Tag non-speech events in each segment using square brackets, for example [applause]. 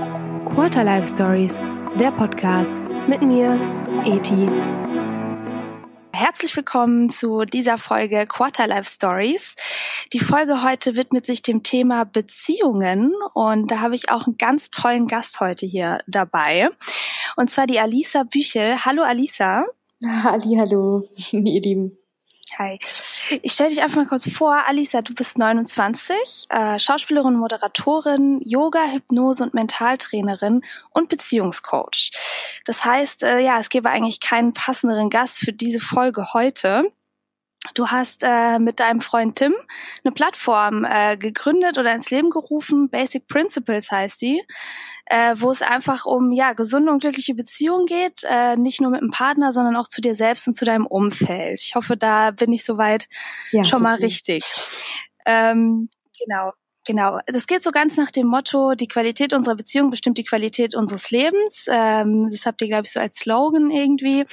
Quarter Life Stories, der Podcast mit mir, Eti. Herzlich willkommen zu dieser Folge Quarter Life Stories. Die Folge heute widmet sich dem Thema Beziehungen und da habe ich auch einen ganz tollen Gast heute hier dabei. Und zwar die Alisa Büchel. Hallo Alisa. Halli, hallo, [laughs] ihr Lieben. Hi. Ich stelle dich einfach mal kurz vor. Alisa, du bist 29, äh, Schauspielerin, Moderatorin, Yoga, Hypnose und Mentaltrainerin und Beziehungscoach. Das heißt, äh, ja, es gäbe eigentlich keinen passenderen Gast für diese Folge heute. Du hast äh, mit deinem Freund Tim eine Plattform äh, gegründet oder ins Leben gerufen. Basic Principles heißt die, äh, wo es einfach um ja gesunde und glückliche Beziehungen geht, äh, nicht nur mit dem Partner, sondern auch zu dir selbst und zu deinem Umfeld. Ich hoffe, da bin ich soweit ja, schon mal richtig. Ähm, genau. Genau, das geht so ganz nach dem Motto, die Qualität unserer Beziehung bestimmt die Qualität unseres Lebens. Ähm, das habt ihr, glaube ich, so als Slogan irgendwie.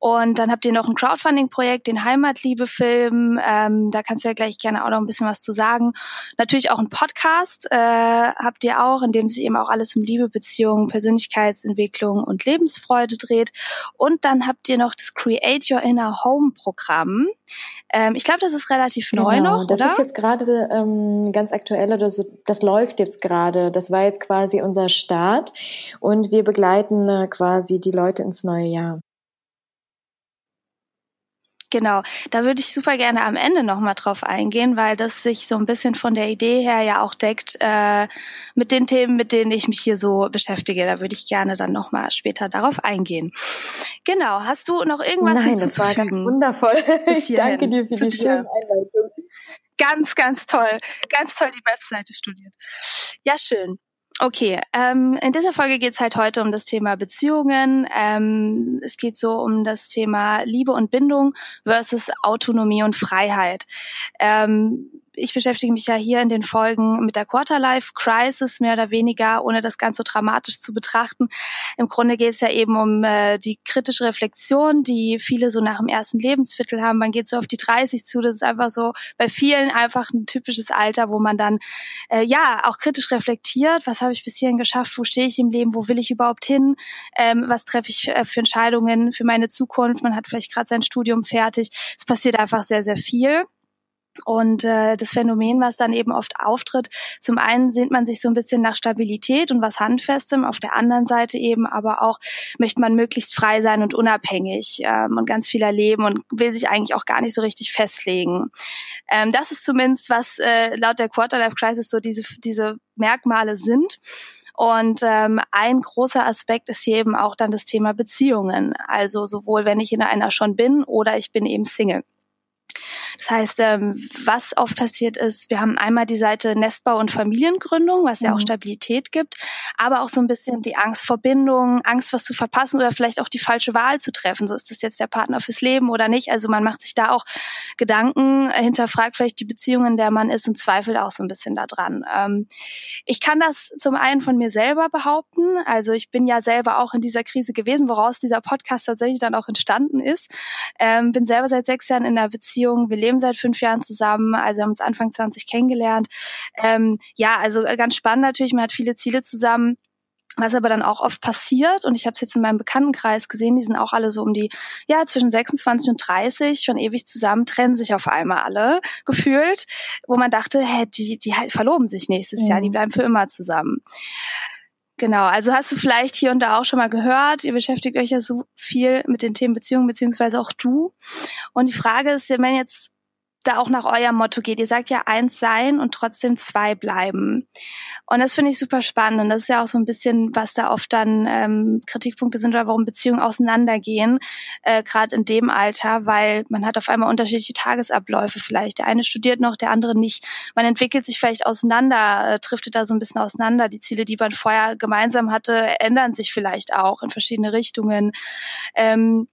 Und dann habt ihr noch ein Crowdfunding-Projekt, den Heimatliebe-Film. Ähm, da kannst du ja gleich gerne auch noch ein bisschen was zu sagen. Natürlich auch ein Podcast äh, habt ihr auch, in dem sich eben auch alles um Liebe, Beziehungen, Persönlichkeitsentwicklung und Lebensfreude dreht. Und dann habt ihr noch das Create Your Inner Home-Programm. Ähm, ich glaube, das ist relativ neu genau, noch. Das oder? ist jetzt gerade ähm, ganz aktuell, das, das läuft jetzt gerade. Das war jetzt quasi unser Start und wir begleiten äh, quasi die Leute ins neue Jahr. Genau, da würde ich super gerne am Ende nochmal drauf eingehen, weil das sich so ein bisschen von der Idee her ja auch deckt äh, mit den Themen, mit denen ich mich hier so beschäftige. Da würde ich gerne dann nochmal später darauf eingehen. Genau, hast du noch irgendwas Nein, hinzuzufügen? das war ganz wundervoll. Ich danke dir für die schöne Einleitung. Ganz, ganz toll. Ganz toll die Webseite studiert. Ja, schön. Okay, ähm, in dieser Folge geht es halt heute um das Thema Beziehungen. Ähm, es geht so um das Thema Liebe und Bindung versus Autonomie und Freiheit. Ähm, ich beschäftige mich ja hier in den Folgen mit der Quarterlife Crisis mehr oder weniger, ohne das ganz so dramatisch zu betrachten. Im Grunde geht es ja eben um äh, die kritische Reflexion, die viele so nach dem ersten Lebensviertel haben. Man geht so auf die 30 zu. Das ist einfach so bei vielen einfach ein typisches Alter, wo man dann äh, ja auch kritisch reflektiert. Was habe ich bis hierhin geschafft? Wo stehe ich im Leben? Wo will ich überhaupt hin? Ähm, was treffe ich für, äh, für Entscheidungen für meine Zukunft? Man hat vielleicht gerade sein Studium fertig. Es passiert einfach sehr, sehr viel. Und äh, das Phänomen, was dann eben oft auftritt, zum einen sehnt man sich so ein bisschen nach Stabilität und was Handfestem, auf der anderen Seite eben aber auch möchte man möglichst frei sein und unabhängig ähm, und ganz viel erleben und will sich eigentlich auch gar nicht so richtig festlegen. Ähm, das ist zumindest, was äh, laut der Quarterlife Crisis so diese, diese Merkmale sind. Und ähm, ein großer Aspekt ist hier eben auch dann das Thema Beziehungen. Also sowohl wenn ich in einer schon bin oder ich bin eben Single. Das heißt, ähm, was oft passiert ist, wir haben einmal die Seite Nestbau und Familiengründung, was ja auch mhm. Stabilität gibt, aber auch so ein bisschen die Angst vor Bindung, Angst, was zu verpassen oder vielleicht auch die falsche Wahl zu treffen. So ist das jetzt der Partner fürs Leben oder nicht. Also man macht sich da auch Gedanken, äh, hinterfragt vielleicht die Beziehungen, der man ist und zweifelt auch so ein bisschen daran. Ähm, ich kann das zum einen von mir selber behaupten. Also ich bin ja selber auch in dieser Krise gewesen, woraus dieser Podcast tatsächlich dann auch entstanden ist. Ähm, bin selber seit sechs Jahren in einer Beziehung. Wir leben seit fünf Jahren zusammen. Also wir haben uns Anfang 20 kennengelernt. Ähm, ja, also ganz spannend natürlich. Man hat viele Ziele zusammen. Was aber dann auch oft passiert, und ich habe es jetzt in meinem Bekanntenkreis gesehen, die sind auch alle so um die, ja, zwischen 26 und 30, schon ewig zusammen, trennen sich auf einmal alle, [laughs] gefühlt, wo man dachte, hä, die, die halt verloben sich nächstes ja. Jahr, die bleiben für immer zusammen. Genau, also hast du vielleicht hier und da auch schon mal gehört, ihr beschäftigt euch ja so viel mit den Themen Beziehungen, beziehungsweise auch du. Und die Frage ist, wenn jetzt da auch nach eurem Motto geht. Ihr sagt ja eins sein und trotzdem zwei bleiben. Und das finde ich super spannend. Und das ist ja auch so ein bisschen, was da oft dann ähm, Kritikpunkte sind oder warum Beziehungen auseinandergehen, äh, gerade in dem Alter, weil man hat auf einmal unterschiedliche Tagesabläufe vielleicht. Der eine studiert noch, der andere nicht. Man entwickelt sich vielleicht auseinander, äh, driftet da so ein bisschen auseinander. Die Ziele, die man vorher gemeinsam hatte, ändern sich vielleicht auch in verschiedene Richtungen. Ähm,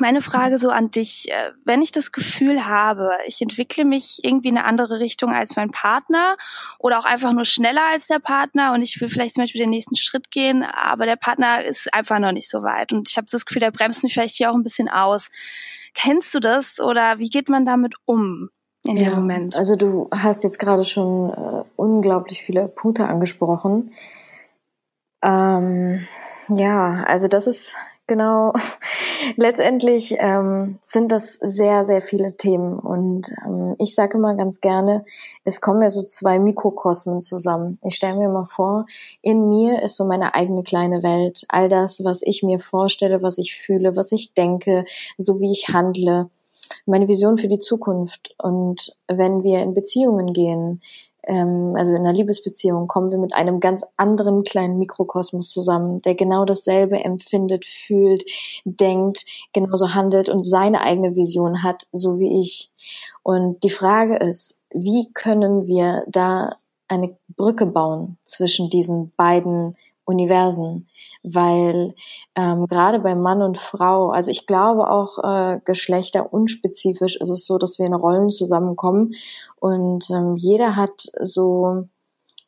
meine Frage so an dich, äh, wenn ich das Gefühl habe, ich entwickle mich irgendwie in eine andere Richtung als mein Partner oder auch einfach nur schneller als der Partner und ich will vielleicht zum Beispiel den nächsten Schritt gehen, aber der Partner ist einfach noch nicht so weit und ich habe das Gefühl, der bremst mich vielleicht hier auch ein bisschen aus. Kennst du das oder wie geht man damit um? In ja, dem Moment. Also du hast jetzt gerade schon äh, unglaublich viele Punkte angesprochen. Ähm, ja, also das ist genau. Letztendlich ähm, sind das sehr, sehr viele Themen. Und ähm, ich sage immer ganz gerne, es kommen ja so zwei Mikrokosmen zusammen. Ich stelle mir mal vor, in mir ist so meine eigene kleine Welt. All das, was ich mir vorstelle, was ich fühle, was ich denke, so wie ich handle. Meine Vision für die Zukunft. Und wenn wir in Beziehungen gehen, ähm, also in einer Liebesbeziehung, kommen wir mit einem ganz anderen kleinen Mikrokosmos zusammen, der genau dasselbe empfindet, fühlt, denkt, genauso handelt und seine eigene Vision hat, so wie ich. Und die Frage ist, wie können wir da eine Brücke bauen zwischen diesen beiden Universen, weil ähm, gerade bei Mann und Frau, also ich glaube auch äh, geschlechterunspezifisch ist es so, dass wir in Rollen zusammenkommen und ähm, jeder hat so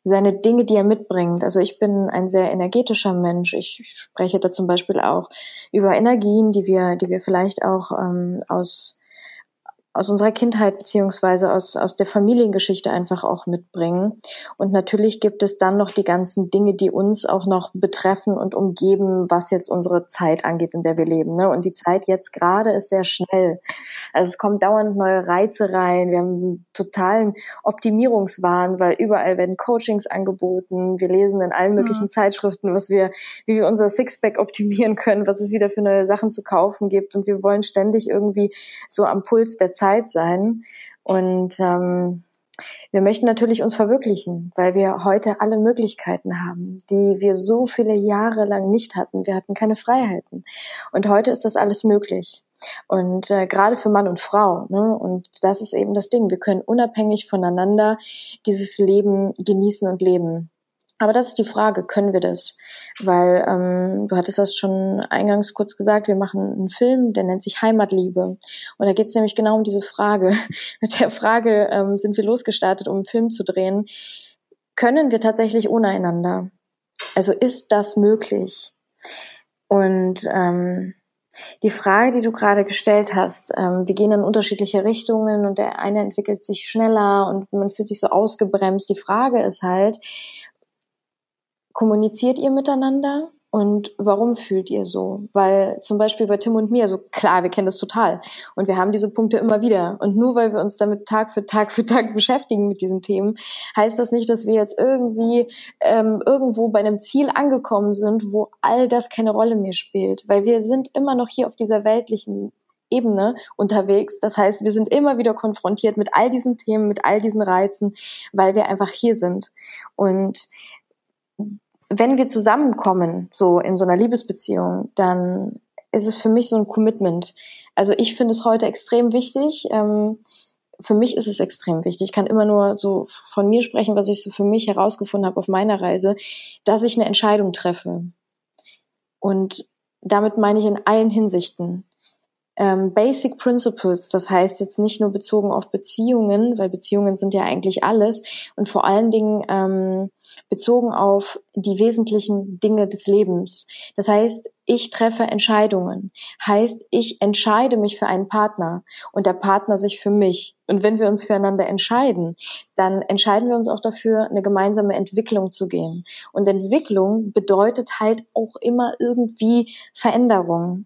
seine Dinge, die er mitbringt. Also ich bin ein sehr energetischer Mensch. Ich spreche da zum Beispiel auch über Energien, die wir, die wir vielleicht auch ähm, aus aus unserer Kindheit beziehungsweise aus, aus der Familiengeschichte einfach auch mitbringen. Und natürlich gibt es dann noch die ganzen Dinge, die uns auch noch betreffen und umgeben, was jetzt unsere Zeit angeht, in der wir leben. Ne? Und die Zeit jetzt gerade ist sehr schnell. Also es kommen dauernd neue Reize rein. Wir haben einen totalen Optimierungswahn, weil überall werden Coachings angeboten. Wir lesen in allen möglichen mhm. Zeitschriften, was wir, wie wir unser Sixpack optimieren können, was es wieder für neue Sachen zu kaufen gibt. Und wir wollen ständig irgendwie so am Puls der Zeit Zeit sein. Und ähm, wir möchten natürlich uns verwirklichen, weil wir heute alle Möglichkeiten haben, die wir so viele Jahre lang nicht hatten. Wir hatten keine Freiheiten. Und heute ist das alles möglich. Und äh, gerade für Mann und Frau. Ne? Und das ist eben das Ding. Wir können unabhängig voneinander dieses Leben genießen und leben. Aber das ist die Frage, können wir das? Weil ähm, du hattest das schon eingangs kurz gesagt, wir machen einen Film, der nennt sich Heimatliebe. Und da geht es nämlich genau um diese Frage. [laughs] Mit der Frage ähm, sind wir losgestartet, um einen Film zu drehen. Können wir tatsächlich ohne einander? Also ist das möglich? Und ähm, die Frage, die du gerade gestellt hast, ähm, wir gehen in unterschiedliche Richtungen und der eine entwickelt sich schneller und man fühlt sich so ausgebremst. Die Frage ist halt, kommuniziert ihr miteinander? Und warum fühlt ihr so? Weil zum Beispiel bei Tim und mir, also klar, wir kennen das total. Und wir haben diese Punkte immer wieder. Und nur weil wir uns damit Tag für Tag für Tag [laughs] beschäftigen mit diesen Themen, heißt das nicht, dass wir jetzt irgendwie ähm, irgendwo bei einem Ziel angekommen sind, wo all das keine Rolle mehr spielt. Weil wir sind immer noch hier auf dieser weltlichen Ebene unterwegs. Das heißt, wir sind immer wieder konfrontiert mit all diesen Themen, mit all diesen Reizen, weil wir einfach hier sind. Und wenn wir zusammenkommen, so in so einer Liebesbeziehung, dann ist es für mich so ein Commitment. Also ich finde es heute extrem wichtig. Ähm, für mich ist es extrem wichtig. Ich kann immer nur so von mir sprechen, was ich so für mich herausgefunden habe auf meiner Reise, dass ich eine Entscheidung treffe. Und damit meine ich in allen Hinsichten ähm, Basic Principles, das heißt jetzt nicht nur bezogen auf Beziehungen, weil Beziehungen sind ja eigentlich alles und vor allen Dingen ähm, bezogen auf die wesentlichen Dinge des Lebens. Das heißt, ich treffe Entscheidungen, heißt, ich entscheide mich für einen Partner und der Partner sich für mich. Und wenn wir uns füreinander entscheiden, dann entscheiden wir uns auch dafür, eine gemeinsame Entwicklung zu gehen. Und Entwicklung bedeutet halt auch immer irgendwie Veränderung.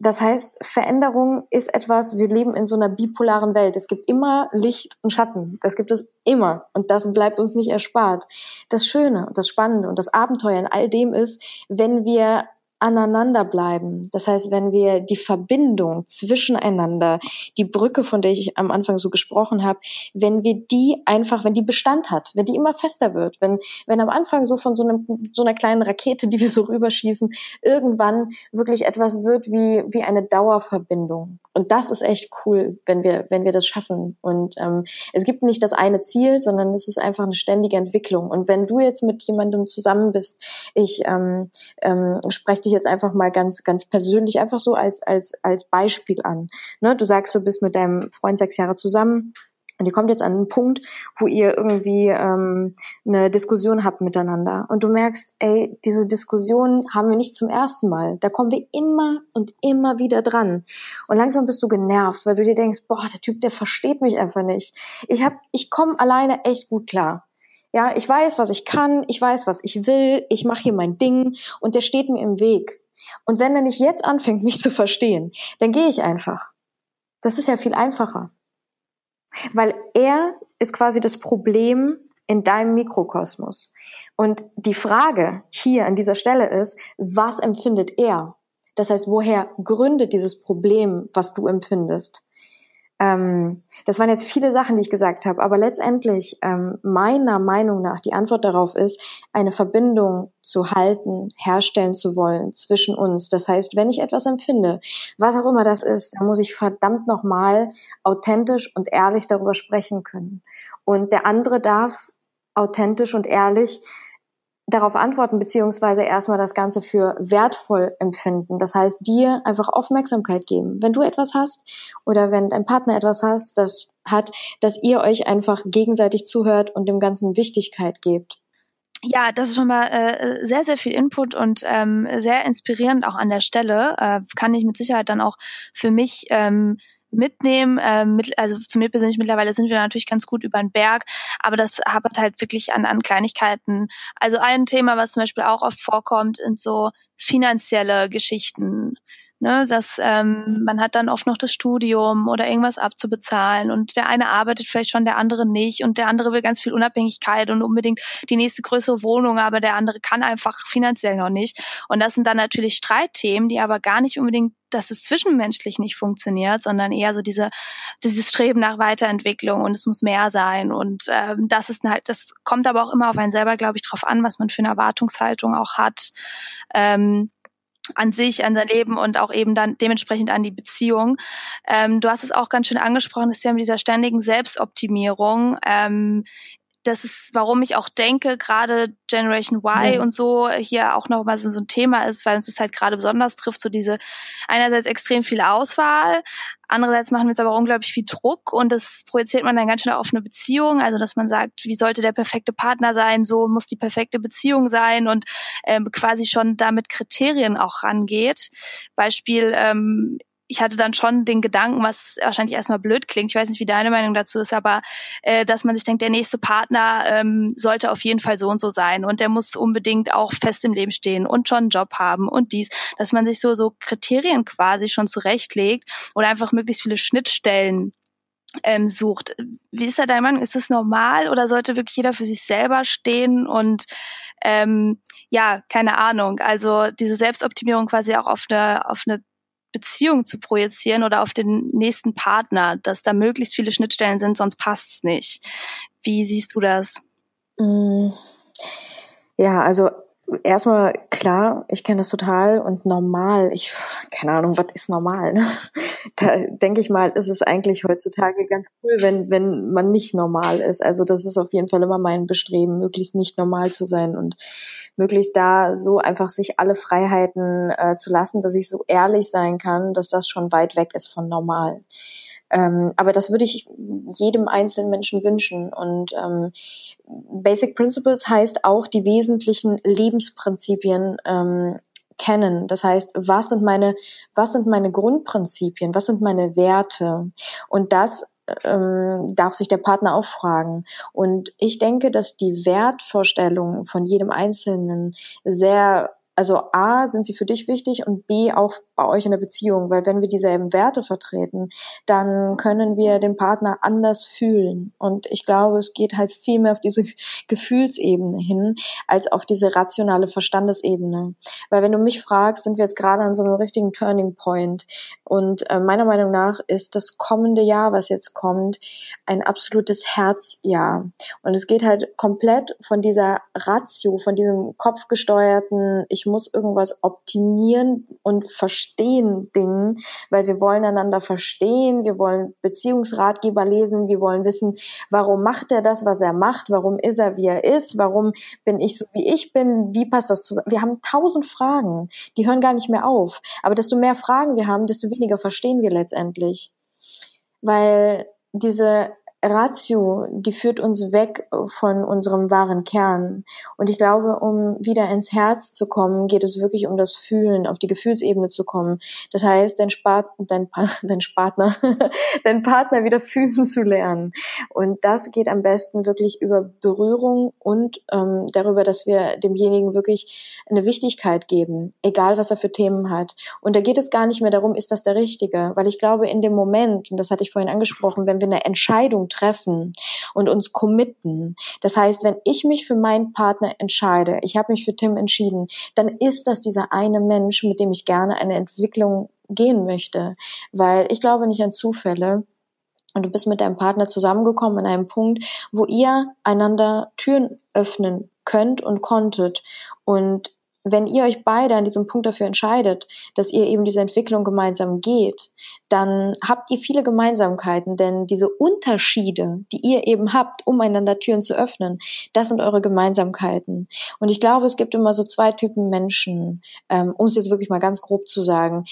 Das heißt, Veränderung ist etwas, wir leben in so einer bipolaren Welt. Es gibt immer Licht und Schatten. Das gibt es immer. Und das bleibt uns nicht erspart. Das Schöne und das Spannende und das Abenteuer in all dem ist, wenn wir aneinander bleiben. Das heißt, wenn wir die Verbindung zwischeneinander, die Brücke, von der ich am Anfang so gesprochen habe, wenn wir die einfach, wenn die Bestand hat, wenn die immer fester wird, wenn, wenn am Anfang so von so, einem, so einer kleinen Rakete, die wir so rüberschießen, irgendwann wirklich etwas wird wie, wie eine Dauerverbindung. Und das ist echt cool, wenn wir, wenn wir das schaffen. Und ähm, es gibt nicht das eine Ziel, sondern es ist einfach eine ständige Entwicklung. Und wenn du jetzt mit jemandem zusammen bist, ich ähm, ähm, spreche dich jetzt einfach mal ganz, ganz persönlich, einfach so als, als, als Beispiel an. Ne? Du sagst, du bist mit deinem Freund sechs Jahre zusammen, und ihr kommt jetzt an einen Punkt, wo ihr irgendwie ähm, eine Diskussion habt miteinander. Und du merkst, ey, diese Diskussion haben wir nicht zum ersten Mal. Da kommen wir immer und immer wieder dran. Und langsam bist du genervt, weil du dir denkst, boah, der Typ, der versteht mich einfach nicht. Ich hab, ich komme alleine echt gut klar. Ja, ich weiß, was ich kann, ich weiß, was ich will, ich mache hier mein Ding und der steht mir im Weg. Und wenn er nicht jetzt anfängt, [laughs] mich zu verstehen, dann gehe ich einfach. Das ist ja viel einfacher. Weil er ist quasi das Problem in deinem Mikrokosmos. Und die Frage hier an dieser Stelle ist, was empfindet er? Das heißt, woher gründet dieses Problem, was du empfindest? Ähm, das waren jetzt viele Sachen, die ich gesagt habe, aber letztendlich ähm, meiner Meinung nach die Antwort darauf ist, eine Verbindung zu halten, herstellen zu wollen zwischen uns. Das heißt, wenn ich etwas empfinde, was auch immer das ist, dann muss ich verdammt nochmal authentisch und ehrlich darüber sprechen können. Und der andere darf authentisch und ehrlich darauf antworten, beziehungsweise erstmal das Ganze für wertvoll empfinden. Das heißt, dir einfach Aufmerksamkeit geben. Wenn du etwas hast oder wenn dein Partner etwas hast, das hat, dass ihr euch einfach gegenseitig zuhört und dem Ganzen Wichtigkeit gebt. Ja, das ist schon mal äh, sehr, sehr viel Input und ähm, sehr inspirierend auch an der Stelle. Äh, kann ich mit Sicherheit dann auch für mich ähm, mitnehmen. Äh, mit, also zu mir persönlich mittlerweile sind wir natürlich ganz gut über den Berg, aber das hapert halt wirklich an, an Kleinigkeiten. Also ein Thema, was zum Beispiel auch oft vorkommt, sind so finanzielle Geschichten. Ne, dass ähm, man hat dann oft noch das Studium oder irgendwas abzubezahlen und der eine arbeitet vielleicht schon, der andere nicht und der andere will ganz viel Unabhängigkeit und unbedingt die nächste größere Wohnung, aber der andere kann einfach finanziell noch nicht. Und das sind dann natürlich Streitthemen, die aber gar nicht unbedingt dass es zwischenmenschlich nicht funktioniert, sondern eher so diese dieses Streben nach Weiterentwicklung und es muss mehr sein und ähm, das ist halt das kommt aber auch immer auf einen selber glaube ich drauf an, was man für eine Erwartungshaltung auch hat. Ähm, an sich, an sein Leben und auch eben dann dementsprechend an die Beziehung. Ähm, du hast es auch ganz schön angesprochen, das Thema dieser ständigen Selbstoptimierung. Ähm, das ist, warum ich auch denke, gerade Generation Y ja. und so hier auch noch mal so, so ein Thema ist, weil uns das halt gerade besonders trifft, so diese einerseits extrem viel Auswahl, andererseits machen wir uns aber unglaublich viel Druck und das projiziert man dann ganz schnell auf eine Beziehung, also dass man sagt, wie sollte der perfekte Partner sein, so muss die perfekte Beziehung sein und ähm, quasi schon damit Kriterien auch rangeht. Beispiel, ähm, ich hatte dann schon den Gedanken, was wahrscheinlich erstmal blöd klingt, ich weiß nicht, wie deine Meinung dazu ist, aber äh, dass man sich denkt, der nächste Partner ähm, sollte auf jeden Fall so und so sein und der muss unbedingt auch fest im Leben stehen und schon einen Job haben und dies, dass man sich so so Kriterien quasi schon zurechtlegt oder einfach möglichst viele Schnittstellen ähm, sucht. Wie ist da deine Meinung? Ist das normal oder sollte wirklich jeder für sich selber stehen und ähm, ja, keine Ahnung. Also diese Selbstoptimierung quasi auch auf eine, auf eine Beziehung zu projizieren oder auf den nächsten Partner, dass da möglichst viele Schnittstellen sind, sonst passt's nicht. Wie siehst du das? Mm. Ja, also erstmal klar, ich kenne das total und normal, ich keine Ahnung, was ist normal? Ne? [laughs] Da denke ich mal, ist es eigentlich heutzutage ganz cool, wenn wenn man nicht normal ist. Also das ist auf jeden Fall immer mein Bestreben, möglichst nicht normal zu sein und möglichst da so einfach sich alle Freiheiten äh, zu lassen, dass ich so ehrlich sein kann, dass das schon weit weg ist von normal. Ähm, aber das würde ich jedem einzelnen Menschen wünschen. Und ähm, Basic Principles heißt auch die wesentlichen Lebensprinzipien ähm, kennen. Das heißt, was sind meine, was sind meine Grundprinzipien, was sind meine Werte? Und das ähm, darf sich der Partner auch fragen. Und ich denke, dass die Wertvorstellungen von jedem Einzelnen sehr also A, sind sie für dich wichtig und B, auch bei euch in der Beziehung, weil wenn wir dieselben Werte vertreten, dann können wir den Partner anders fühlen. Und ich glaube, es geht halt viel mehr auf diese [laughs] Gefühlsebene hin, als auf diese rationale Verstandesebene. Weil wenn du mich fragst, sind wir jetzt gerade an so einem richtigen Turning Point. Und äh, meiner Meinung nach ist das kommende Jahr, was jetzt kommt, ein absolutes Herzjahr. Und es geht halt komplett von dieser Ratio, von diesem kopfgesteuerten, ich muss irgendwas optimieren und verstehen Dingen, weil wir wollen einander verstehen, wir wollen Beziehungsratgeber lesen, wir wollen wissen, warum macht er das, was er macht, warum ist er, wie er ist, warum bin ich so, wie ich bin, wie passt das zusammen. Wir haben tausend Fragen, die hören gar nicht mehr auf. Aber desto mehr Fragen wir haben, desto weniger verstehen wir letztendlich. Weil diese Ratio, die führt uns weg von unserem wahren Kern. Und ich glaube, um wieder ins Herz zu kommen, geht es wirklich um das Fühlen, auf die Gefühlsebene zu kommen. Das heißt, dein, Spat dein, [laughs] dein Partner, [laughs] dein Partner wieder [laughs] fühlen zu lernen. Und das geht am besten wirklich über Berührung und ähm, darüber, dass wir demjenigen wirklich eine Wichtigkeit geben, egal was er für Themen hat. Und da geht es gar nicht mehr darum, ist das der Richtige? Weil ich glaube, in dem Moment, und das hatte ich vorhin angesprochen, wenn wir eine Entscheidung treffen und uns committen. Das heißt, wenn ich mich für meinen Partner entscheide, ich habe mich für Tim entschieden, dann ist das dieser eine Mensch, mit dem ich gerne eine Entwicklung gehen möchte. Weil ich glaube nicht an Zufälle. Und du bist mit deinem Partner zusammengekommen an einem Punkt, wo ihr einander Türen öffnen könnt und konntet. Und wenn ihr euch beide an diesem Punkt dafür entscheidet, dass ihr eben diese Entwicklung gemeinsam geht, dann habt ihr viele Gemeinsamkeiten, denn diese Unterschiede, die ihr eben habt, um einander Türen zu öffnen, das sind eure Gemeinsamkeiten. Und ich glaube, es gibt immer so zwei Typen Menschen, ähm, um es jetzt wirklich mal ganz grob zu sagen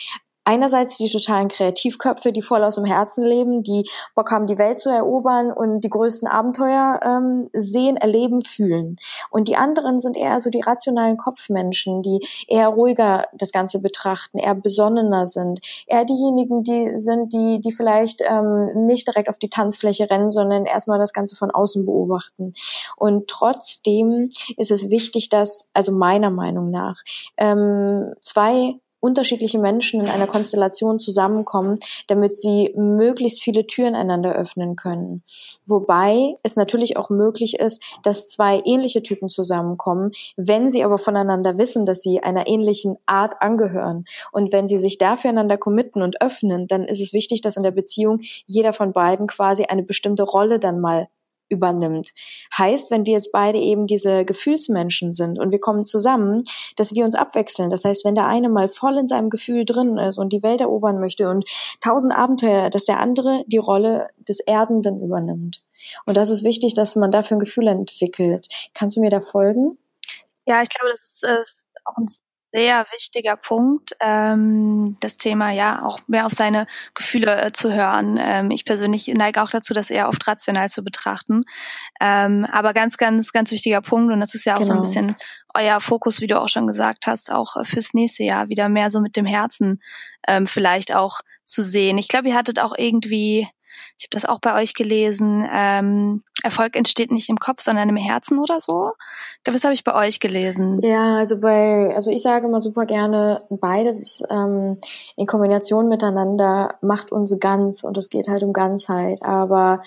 einerseits die totalen Kreativköpfe, die voll aus dem Herzen leben, die Bock haben, die Welt zu erobern und die größten Abenteuer ähm, sehen, erleben, fühlen. Und die anderen sind eher so die rationalen Kopfmenschen, die eher ruhiger das Ganze betrachten, eher besonnener sind, eher diejenigen, die sind, die, die vielleicht ähm, nicht direkt auf die Tanzfläche rennen, sondern erstmal das Ganze von außen beobachten. Und trotzdem ist es wichtig, dass, also meiner Meinung nach, ähm, zwei unterschiedliche Menschen in einer Konstellation zusammenkommen, damit sie möglichst viele Türen einander öffnen können. Wobei es natürlich auch möglich ist, dass zwei ähnliche Typen zusammenkommen, wenn sie aber voneinander wissen, dass sie einer ähnlichen Art angehören. Und wenn sie sich dafür einander committen und öffnen, dann ist es wichtig, dass in der Beziehung jeder von beiden quasi eine bestimmte Rolle dann mal übernimmt. Heißt, wenn wir jetzt beide eben diese Gefühlsmenschen sind und wir kommen zusammen, dass wir uns abwechseln. Das heißt, wenn der eine mal voll in seinem Gefühl drin ist und die Welt erobern möchte und tausend Abenteuer, dass der andere die Rolle des Erdenden übernimmt. Und das ist wichtig, dass man dafür ein Gefühl entwickelt. Kannst du mir da folgen? Ja, ich glaube, das ist, ist auch ein sehr wichtiger Punkt, ähm, das Thema ja auch mehr auf seine Gefühle äh, zu hören. Ähm, ich persönlich neige auch dazu, das eher oft rational zu betrachten. Ähm, aber ganz, ganz, ganz wichtiger Punkt und das ist ja auch genau. so ein genau. bisschen euer Fokus, wie du auch schon gesagt hast, auch fürs nächste Jahr wieder mehr so mit dem Herzen ähm, vielleicht auch zu sehen. Ich glaube, ihr hattet auch irgendwie ich habe das auch bei euch gelesen, ähm, Erfolg entsteht nicht im Kopf, sondern im Herzen oder so. Das habe ich bei euch gelesen. Ja, also bei, also ich sage mal super gerne, beides ähm, in Kombination miteinander macht uns ganz und es geht halt um Ganzheit. Aber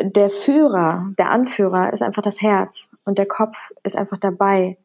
der Führer, der Anführer ist einfach das Herz und der Kopf ist einfach dabei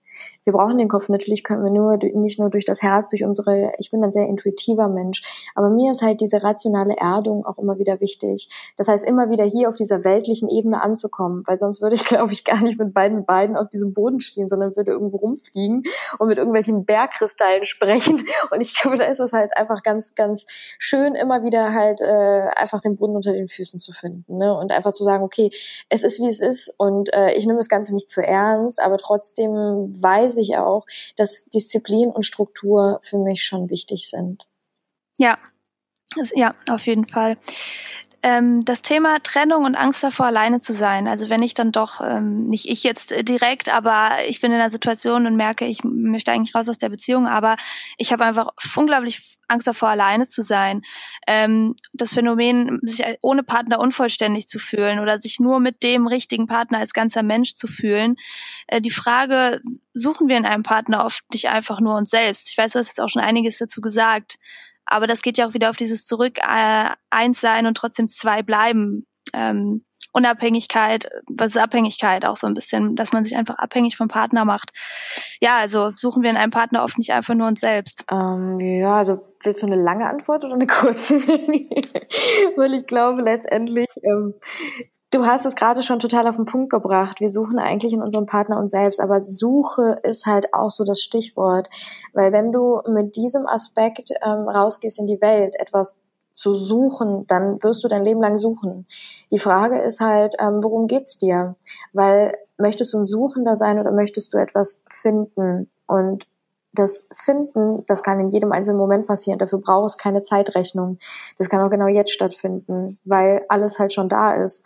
wir brauchen den Kopf. Natürlich können wir nur, nicht nur durch das Herz, durch unsere, ich bin ein sehr intuitiver Mensch, aber mir ist halt diese rationale Erdung auch immer wieder wichtig. Das heißt, immer wieder hier auf dieser weltlichen Ebene anzukommen, weil sonst würde ich, [laughs] glaube ich, gar nicht mit beiden Beinen auf diesem Boden stehen, sondern würde irgendwo rumfliegen und mit irgendwelchen Bergkristallen sprechen. [laughs] Und ich glaube, da ist es halt einfach ganz, ganz schön, immer wieder halt äh, einfach den Boden unter den Füßen zu finden ne? und einfach zu sagen, okay, es ist, wie es ist und äh, ich nehme das Ganze nicht zu ernst, aber trotzdem weiß ich auch, dass Disziplin und Struktur für mich schon wichtig sind. Ja, ja, auf jeden Fall. Ähm, das Thema Trennung und Angst davor, alleine zu sein. Also wenn ich dann doch, ähm, nicht ich jetzt direkt, aber ich bin in einer Situation und merke, ich möchte eigentlich raus aus der Beziehung, aber ich habe einfach unglaublich Angst davor, alleine zu sein. Ähm, das Phänomen, sich ohne Partner unvollständig zu fühlen oder sich nur mit dem richtigen Partner als ganzer Mensch zu fühlen. Äh, die Frage, suchen wir in einem Partner oft nicht einfach nur uns selbst? Ich weiß, du hast jetzt auch schon einiges dazu gesagt. Aber das geht ja auch wieder auf dieses Zurück, äh, eins sein und trotzdem zwei bleiben. Ähm, Unabhängigkeit, was ist Abhängigkeit auch so ein bisschen, dass man sich einfach abhängig vom Partner macht. Ja, also suchen wir in einem Partner oft nicht einfach nur uns selbst. Ähm, ja, also willst du eine lange Antwort oder eine kurze? [laughs] Weil ich glaube letztendlich, ähm, Du hast es gerade schon total auf den Punkt gebracht. Wir suchen eigentlich in unserem Partner uns selbst, aber Suche ist halt auch so das Stichwort, weil wenn du mit diesem Aspekt ähm, rausgehst in die Welt, etwas zu suchen, dann wirst du dein Leben lang suchen. Die Frage ist halt, ähm, worum geht's dir? Weil möchtest du ein Suchender sein oder möchtest du etwas finden? Und das Finden, das kann in jedem einzelnen Moment passieren. Dafür braucht es keine Zeitrechnung. Das kann auch genau jetzt stattfinden, weil alles halt schon da ist.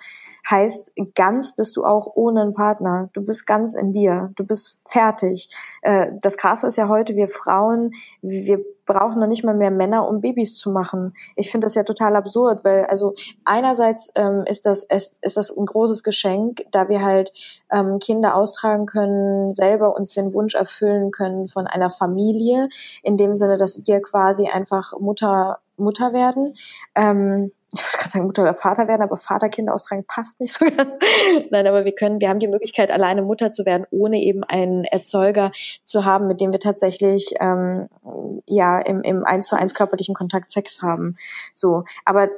Heißt, ganz bist du auch ohne einen Partner. Du bist ganz in dir. Du bist fertig. Äh, das Krasse ist ja heute, wir Frauen, wir brauchen noch nicht mal mehr Männer, um Babys zu machen. Ich finde das ja total absurd, weil also einerseits ähm, ist das ist, ist das ein großes Geschenk, da wir halt ähm, Kinder austragen können, selber uns den Wunsch erfüllen können von einer Familie, in dem Sinne, dass wir quasi einfach Mutter Mutter werden. Ähm, ich würde gerade sagen Mutter oder Vater werden, aber Vater Kinder austragen passt nicht so [laughs] ganz. Nein, aber wir können, wir haben die Möglichkeit, alleine Mutter zu werden, ohne eben einen Erzeuger zu haben, mit dem wir tatsächlich ähm, ja im, im eins zu eins körperlichen Kontakt Sex haben. So, aber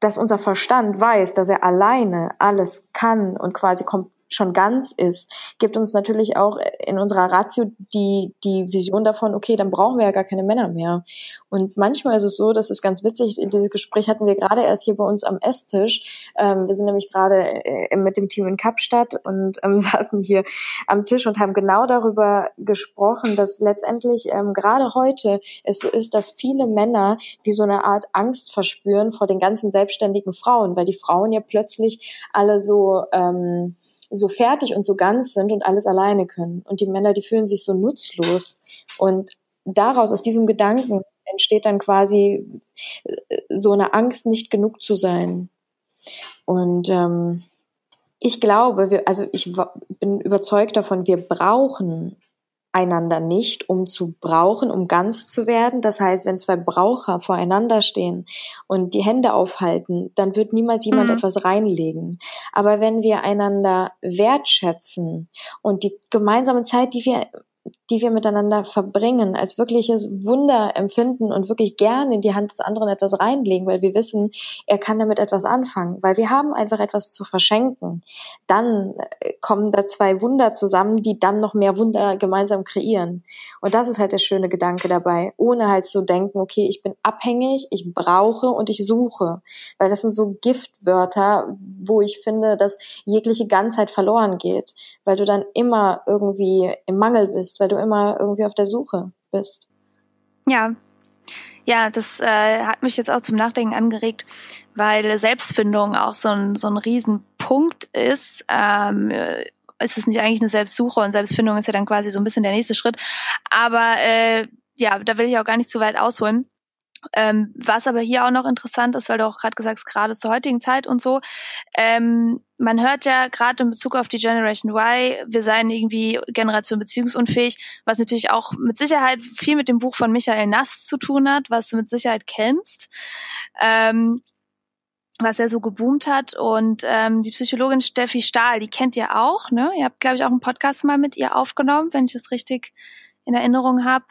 dass unser Verstand weiß, dass er alleine alles kann und quasi komplett schon ganz ist, gibt uns natürlich auch in unserer Ratio die, die Vision davon, okay, dann brauchen wir ja gar keine Männer mehr. Und manchmal ist es so, das ist ganz witzig, dieses Gespräch hatten wir gerade erst hier bei uns am Esstisch. Ähm, wir sind nämlich gerade äh, mit dem Team in Kapstadt und ähm, [laughs] saßen hier am Tisch und haben genau darüber gesprochen, dass letztendlich ähm, gerade heute es so ist, dass viele Männer wie so eine Art Angst verspüren vor den ganzen selbstständigen Frauen, weil die Frauen ja plötzlich alle so ähm, so fertig und so ganz sind und alles alleine können. Und die Männer, die fühlen sich so nutzlos. Und daraus, aus diesem Gedanken, entsteht dann quasi äh, so eine Angst, nicht genug zu sein. Und ähm, ich glaube, wir, also ich bin überzeugt davon, wir brauchen einander nicht, um zu brauchen, um ganz zu werden. Das heißt, wenn zwei Braucher voreinander stehen und die Hände aufhalten, dann wird niemals jemand mhm. etwas reinlegen. Aber wenn wir einander wertschätzen und die gemeinsame Zeit, die wir die wir miteinander verbringen, als wirkliches Wunder empfinden und wirklich gerne in die Hand des anderen etwas reinlegen, weil wir wissen, er kann damit etwas anfangen, weil wir haben einfach etwas zu verschenken. Dann äh, kommen da zwei Wunder zusammen, die dann noch mehr Wunder gemeinsam kreieren. Und das ist halt der schöne Gedanke dabei, ohne halt zu denken, okay, ich bin abhängig, ich brauche und ich suche, weil das sind so Giftwörter, wo ich finde, dass jegliche Ganzheit verloren geht, weil du dann immer irgendwie im Mangel bist, weil du immer irgendwie auf der Suche bist. Ja. Ja, das äh, hat mich jetzt auch zum Nachdenken angeregt, weil Selbstfindung auch so ein, so ein Riesenpunkt ist. Ähm, ist es nicht eigentlich eine Selbstsuche und Selbstfindung ist ja dann quasi so ein bisschen der nächste Schritt. Aber äh, ja, da will ich auch gar nicht zu weit ausholen. Ähm, was aber hier auch noch interessant ist, weil du auch gerade gesagt hast, gerade zur heutigen Zeit und so, ähm, man hört ja gerade in Bezug auf die Generation Y, wir seien irgendwie Generation beziehungsunfähig, was natürlich auch mit Sicherheit viel mit dem Buch von Michael Nass zu tun hat, was du mit Sicherheit kennst. Ähm, was er so geboomt hat. Und ähm, die Psychologin Steffi Stahl, die kennt ihr auch, ne? Ihr habt, glaube ich, auch einen Podcast mal mit ihr aufgenommen, wenn ich es richtig in Erinnerung habe.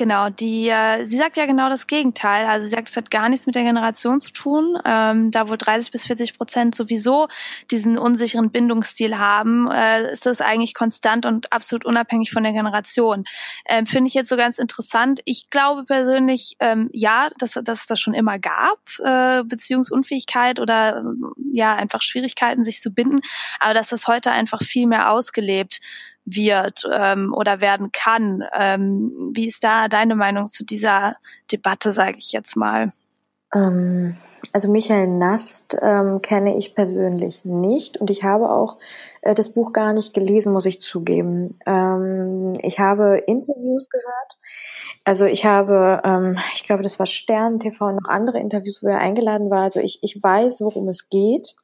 Genau, die, äh, sie sagt ja genau das Gegenteil. Also sie sagt, es hat gar nichts mit der Generation zu tun. Ähm, da wohl 30 bis 40 Prozent sowieso diesen unsicheren Bindungsstil haben, äh, ist das eigentlich konstant und absolut unabhängig von der Generation. Ähm, Finde ich jetzt so ganz interessant. Ich glaube persönlich, ähm, ja, dass, dass es das schon immer gab, äh, Beziehungsunfähigkeit oder ja, einfach Schwierigkeiten, sich zu binden, aber dass das heute einfach viel mehr ausgelebt wird ähm, oder werden kann. Ähm, wie ist da deine Meinung zu dieser Debatte, sage ich jetzt mal? Ähm, also Michael Nast ähm, kenne ich persönlich nicht und ich habe auch äh, das Buch gar nicht gelesen, muss ich zugeben. Ähm, ich habe Interviews gehört also ich habe, ähm, ich glaube, das war Stern TV und noch andere Interviews, wo er eingeladen war. Also ich, ich weiß, worum es geht.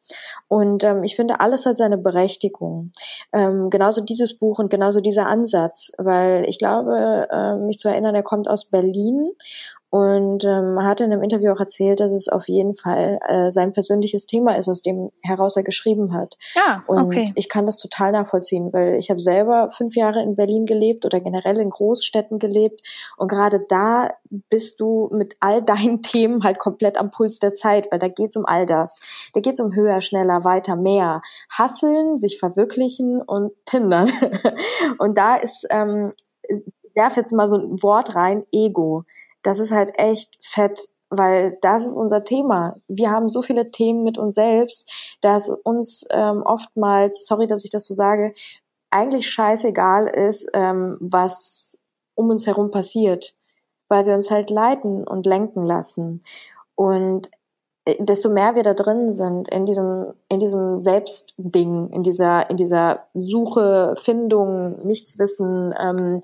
Und ähm, ich finde, alles hat seine Berechtigung. Ähm, genauso dieses Buch und genauso dieser Ansatz, weil ich glaube, äh, mich zu erinnern, er kommt aus Berlin und ähm, hat in einem Interview auch erzählt, dass es auf jeden Fall äh, sein persönliches Thema ist, aus dem heraus er geschrieben hat. Ja, und okay. ich kann das total nachvollziehen, weil ich habe selber fünf Jahre in Berlin gelebt oder generell in Großstädten gelebt. Und gerade da bist du mit all deinen [laughs] Themen halt komplett am Puls der Zeit, weil da geht's um all das. Da geht's um höher, schneller, weiter, mehr. Hasseln, sich verwirklichen und Tindern. [laughs] und da ist, ähm, ich werfe jetzt mal so ein Wort rein, Ego das ist halt echt fett, weil das ist unser Thema. Wir haben so viele Themen mit uns selbst, dass uns ähm, oftmals, sorry, dass ich das so sage, eigentlich scheißegal ist, ähm, was um uns herum passiert, weil wir uns halt leiten und lenken lassen. Und äh, desto mehr wir da drin sind in diesem in diesem Selbstding, in dieser in dieser Suche, Findung, Nichtswissen, ähm,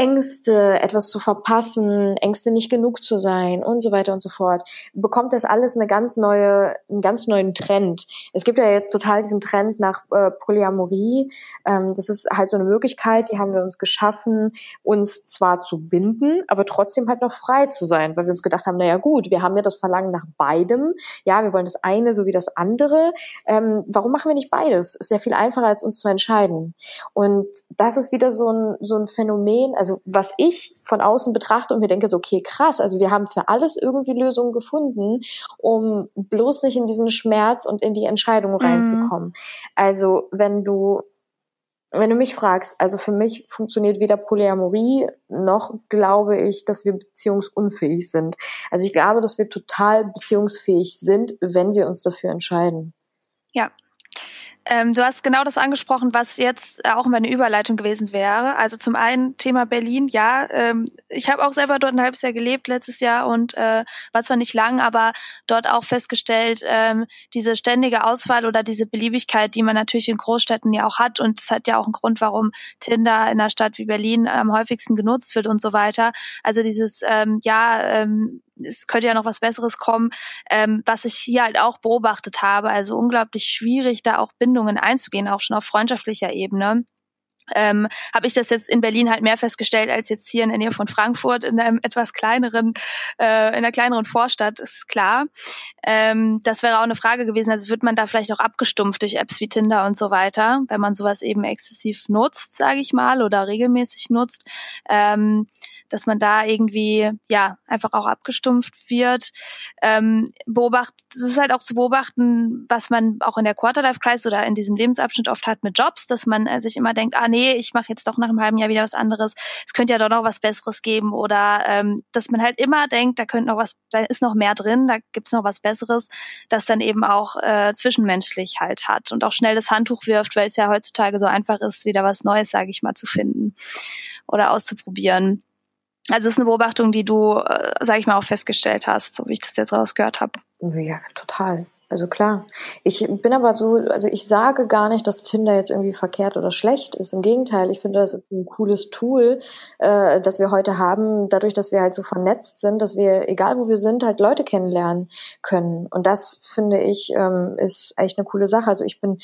Ängste, etwas zu verpassen, Ängste nicht genug zu sein und so weiter und so fort, bekommt das alles eine ganz neue, einen ganz neuen Trend. Es gibt ja jetzt total diesen Trend nach äh, Polyamorie. Ähm, das ist halt so eine Möglichkeit, die haben wir uns geschaffen, uns zwar zu binden, aber trotzdem halt noch frei zu sein, weil wir uns gedacht haben, naja gut, wir haben ja das Verlangen nach beidem. Ja, wir wollen das eine so wie das andere. Ähm, warum machen wir nicht beides? Ist ja viel einfacher, als uns zu entscheiden. Und das ist wieder so ein, so ein Phänomen, also was ich von außen betrachte und mir denke so, okay, krass, also wir haben für alles irgendwie Lösungen gefunden, um bloß nicht in diesen Schmerz und in die Entscheidung mhm. reinzukommen. Mhm. Also wenn du wenn du mich fragst, also für mich funktioniert weder Polyamorie noch glaube ich, dass wir beziehungsunfähig sind. Also ich glaube, dass wir total beziehungsfähig sind, wenn wir uns dafür entscheiden. Ja, ähm, du hast genau das angesprochen, was jetzt auch meine Überleitung gewesen wäre. Also zum einen Thema Berlin, ja. Ähm, ich habe auch selber dort ein halbes Jahr gelebt letztes Jahr und äh, war zwar nicht lang, aber dort auch festgestellt, ähm, diese ständige Auswahl oder diese Beliebigkeit, die man natürlich in Großstädten ja auch hat. Und es hat ja auch einen Grund, warum Tinder in einer Stadt wie Berlin am häufigsten genutzt wird und so weiter. Also dieses, ähm, ja, ähm, es könnte ja noch was Besseres kommen, ähm, was ich hier halt auch beobachtet habe. Also unglaublich schwierig, da auch Bindungen einzugehen, auch schon auf freundschaftlicher Ebene ähm, habe ich das jetzt in Berlin halt mehr festgestellt als jetzt hier in der Nähe von Frankfurt in einem etwas kleineren, äh, in einer kleineren Vorstadt, ist klar. Ähm, das wäre auch eine Frage gewesen. Also wird man da vielleicht auch abgestumpft durch Apps wie Tinder und so weiter, wenn man sowas eben exzessiv nutzt, sage ich mal, oder regelmäßig nutzt, ähm, dass man da irgendwie ja einfach auch abgestumpft wird. Ähm, beobacht, es ist halt auch zu beobachten, was man auch in der Quarterlife-Crisis oder in diesem Lebensabschnitt oft hat mit Jobs, dass man äh, sich immer denkt, ah nee, ich mache jetzt doch nach einem halben Jahr wieder was anderes. Es könnte ja doch noch was Besseres geben oder ähm, dass man halt immer denkt, da könnte noch was, da ist noch mehr drin, da gibt's noch was Besseres, das dann eben auch äh, zwischenmenschlich halt hat und auch schnell das Handtuch wirft, weil es ja heutzutage so einfach ist, wieder was Neues, sage ich mal, zu finden oder auszuprobieren. Also es ist eine Beobachtung, die du, äh, sage ich mal, auch festgestellt hast, so wie ich das jetzt rausgehört habe. Ja, total. Also klar. Ich bin aber so, also ich sage gar nicht, dass Tinder jetzt irgendwie verkehrt oder schlecht ist. Im Gegenteil, ich finde, das ist ein cooles Tool, äh, das wir heute haben, dadurch, dass wir halt so vernetzt sind, dass wir, egal wo wir sind, halt Leute kennenlernen können. Und das finde ich, ähm, ist echt eine coole Sache. Also ich bin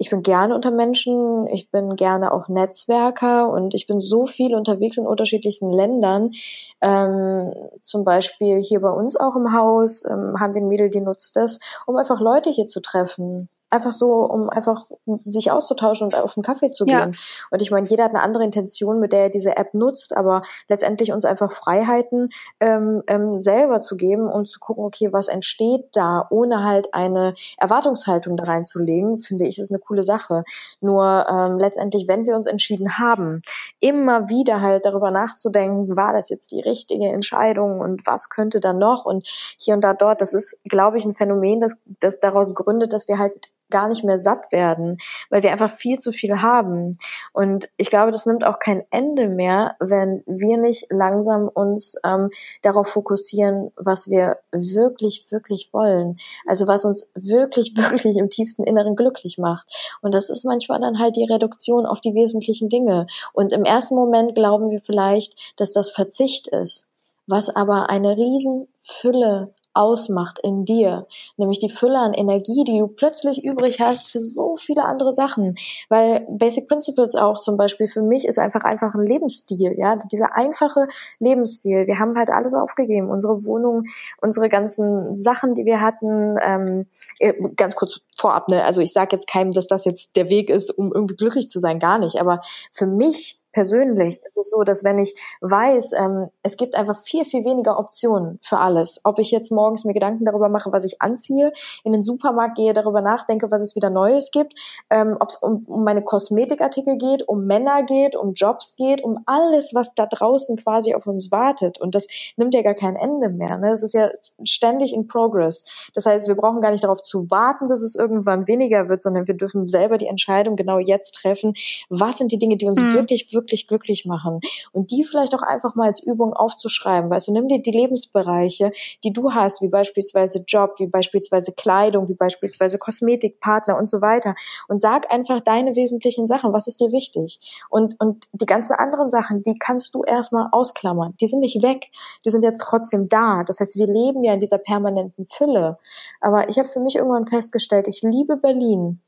ich bin gerne unter Menschen, ich bin gerne auch Netzwerker und ich bin so viel unterwegs in unterschiedlichsten Ländern. Ähm, zum Beispiel hier bei uns auch im Haus ähm, haben wir ein Mädel, die nutzt das, um einfach Leute hier zu treffen einfach so, um einfach sich auszutauschen und auf einen Kaffee zu gehen. Ja. Und ich meine, jeder hat eine andere Intention, mit der er diese App nutzt, aber letztendlich uns einfach Freiheiten ähm, ähm, selber zu geben und zu gucken, okay, was entsteht da, ohne halt eine Erwartungshaltung da reinzulegen, finde ich, ist eine coole Sache. Nur ähm, letztendlich, wenn wir uns entschieden haben, immer wieder halt darüber nachzudenken, war das jetzt die richtige Entscheidung und was könnte da noch und hier und da dort, das ist, glaube ich, ein Phänomen, das, das daraus gründet, dass wir halt gar nicht mehr satt werden, weil wir einfach viel zu viel haben. Und ich glaube, das nimmt auch kein Ende mehr, wenn wir nicht langsam uns ähm, darauf fokussieren, was wir wirklich, wirklich wollen. Also was uns wirklich, [laughs] wirklich im tiefsten Inneren glücklich macht. Und das ist manchmal dann halt die Reduktion auf die wesentlichen Dinge. Und im ersten Moment glauben wir vielleicht, dass das Verzicht ist was aber eine Riesenfülle ausmacht in dir, nämlich die Fülle an Energie, die du plötzlich übrig hast für so viele andere Sachen. Weil Basic Principles auch zum Beispiel für mich ist einfach einfach ein Lebensstil, ja, dieser einfache Lebensstil. Wir haben halt alles aufgegeben, unsere Wohnung, unsere ganzen Sachen, die wir hatten. Ähm, äh, ganz kurz vorab, ne, also ich sage jetzt keinem, dass das jetzt der Weg ist, um irgendwie glücklich zu sein, gar nicht. Aber für mich persönlich ist es so, dass wenn ich weiß, ähm, es gibt einfach viel, viel weniger Optionen für alles. Ob ich jetzt morgens mir Gedanken darüber mache, was ich anziehe, in den Supermarkt gehe, darüber nachdenke, was es wieder Neues gibt, ähm, ob es um, um meine Kosmetikartikel geht, um Männer geht, um Jobs geht, um alles, was da draußen quasi auf uns wartet. Und das nimmt ja gar kein Ende mehr. Ne? Es ist ja ständig in Progress. Das heißt, wir brauchen gar nicht darauf zu warten, dass es irgendwann weniger wird, sondern wir dürfen selber die Entscheidung genau jetzt treffen, was sind die Dinge, die uns mhm. wirklich, wirklich glücklich machen. Und die vielleicht auch einfach mal als Übung aufzuschreiben. Weißt du, nimm dir die Lebensbereiche, die du hast, wie beispielsweise Job, wie beispielsweise Kleidung, wie beispielsweise Kosmetik, Partner und so weiter. Und sag einfach deine wesentlichen Sachen. Was ist dir wichtig? Und, und die ganzen anderen Sachen, die kannst du erstmal ausklammern. Die sind nicht weg. Die sind jetzt trotzdem da. Das heißt, wir leben ja in dieser permanenten Fülle. Aber ich habe für mich irgendwann festgestellt, ich liebe Berlin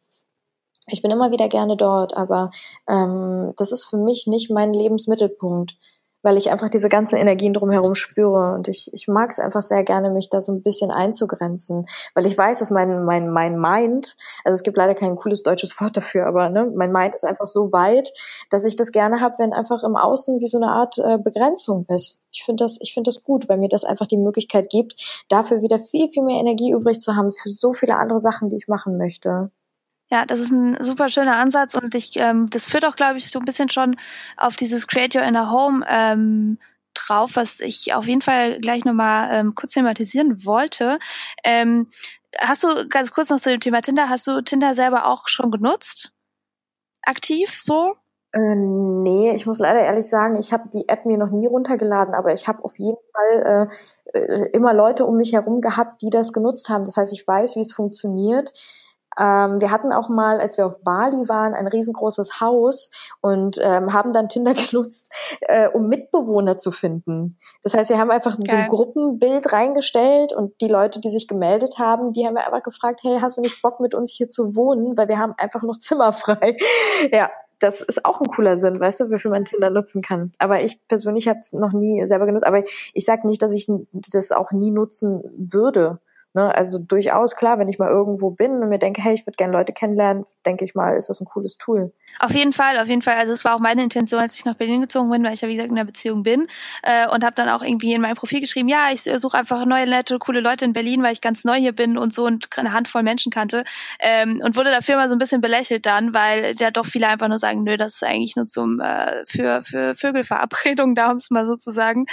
ich bin immer wieder gerne dort, aber ähm, das ist für mich nicht mein Lebensmittelpunkt, weil ich einfach diese ganzen Energien drumherum spüre und ich, ich mag es einfach sehr gerne, mich da so ein bisschen einzugrenzen, weil ich weiß, dass mein mein mein Mind, also es gibt leider kein cooles deutsches Wort dafür, aber ne, mein Mind ist einfach so weit, dass ich das gerne habe, wenn einfach im Außen wie so eine Art äh, Begrenzung ist. Ich finde das, ich finde das gut, weil mir das einfach die Möglichkeit gibt, dafür wieder viel viel mehr Energie übrig zu haben für so viele andere Sachen, die ich machen möchte. Ja, das ist ein super schöner Ansatz und ich, ähm, das führt auch, glaube ich, so ein bisschen schon auf dieses Create Your Inner Home ähm, drauf, was ich auf jeden Fall gleich nochmal ähm, kurz thematisieren wollte. Ähm, hast du ganz kurz noch zu dem Thema Tinder, hast du Tinder selber auch schon genutzt? Aktiv so? Äh, nee, ich muss leider ehrlich sagen, ich habe die App mir noch nie runtergeladen, aber ich habe auf jeden Fall äh, äh, immer Leute um mich herum gehabt, die das genutzt haben. Das heißt, ich weiß, wie es funktioniert. Ähm, wir hatten auch mal, als wir auf Bali waren, ein riesengroßes Haus und ähm, haben dann Tinder [laughs] genutzt, äh, um Mitbewohner zu finden. Das heißt, wir haben einfach Geil. so ein Gruppenbild reingestellt und die Leute, die sich gemeldet haben, die haben wir einfach gefragt, hey, hast du nicht Bock mit uns hier zu wohnen? Weil wir haben einfach noch [laughs] Zimmer frei. ja, das ist auch ein cooler Sinn, weißt du, wofür man Tinder nutzen kann. Aber ich persönlich habe es noch nie selber genutzt. Aber ich, ich sage nicht, dass ich das auch nie nutzen würde. Ne? Also durchaus klar, wenn ich mal irgendwo bin und mir denke, hey, ich würde gerne Leute kennenlernen, denke ich mal, ist das ein cooles Tool. Auf jeden Fall, auf jeden Fall. Also es war auch meine Intention, als ich nach Berlin gezogen bin, weil ich ja wie gesagt in einer Beziehung bin äh, und habe dann auch irgendwie in meinem Profil geschrieben, ja, ich suche einfach neue, nette, coole Leute in Berlin, weil ich ganz neu hier bin und so und eine Handvoll Menschen kannte ähm, und wurde dafür mal so ein bisschen belächelt dann, weil ja doch viele einfach nur sagen, nö, das ist eigentlich nur zum äh, für für Vögelverabredung da, um es mal so zu sagen.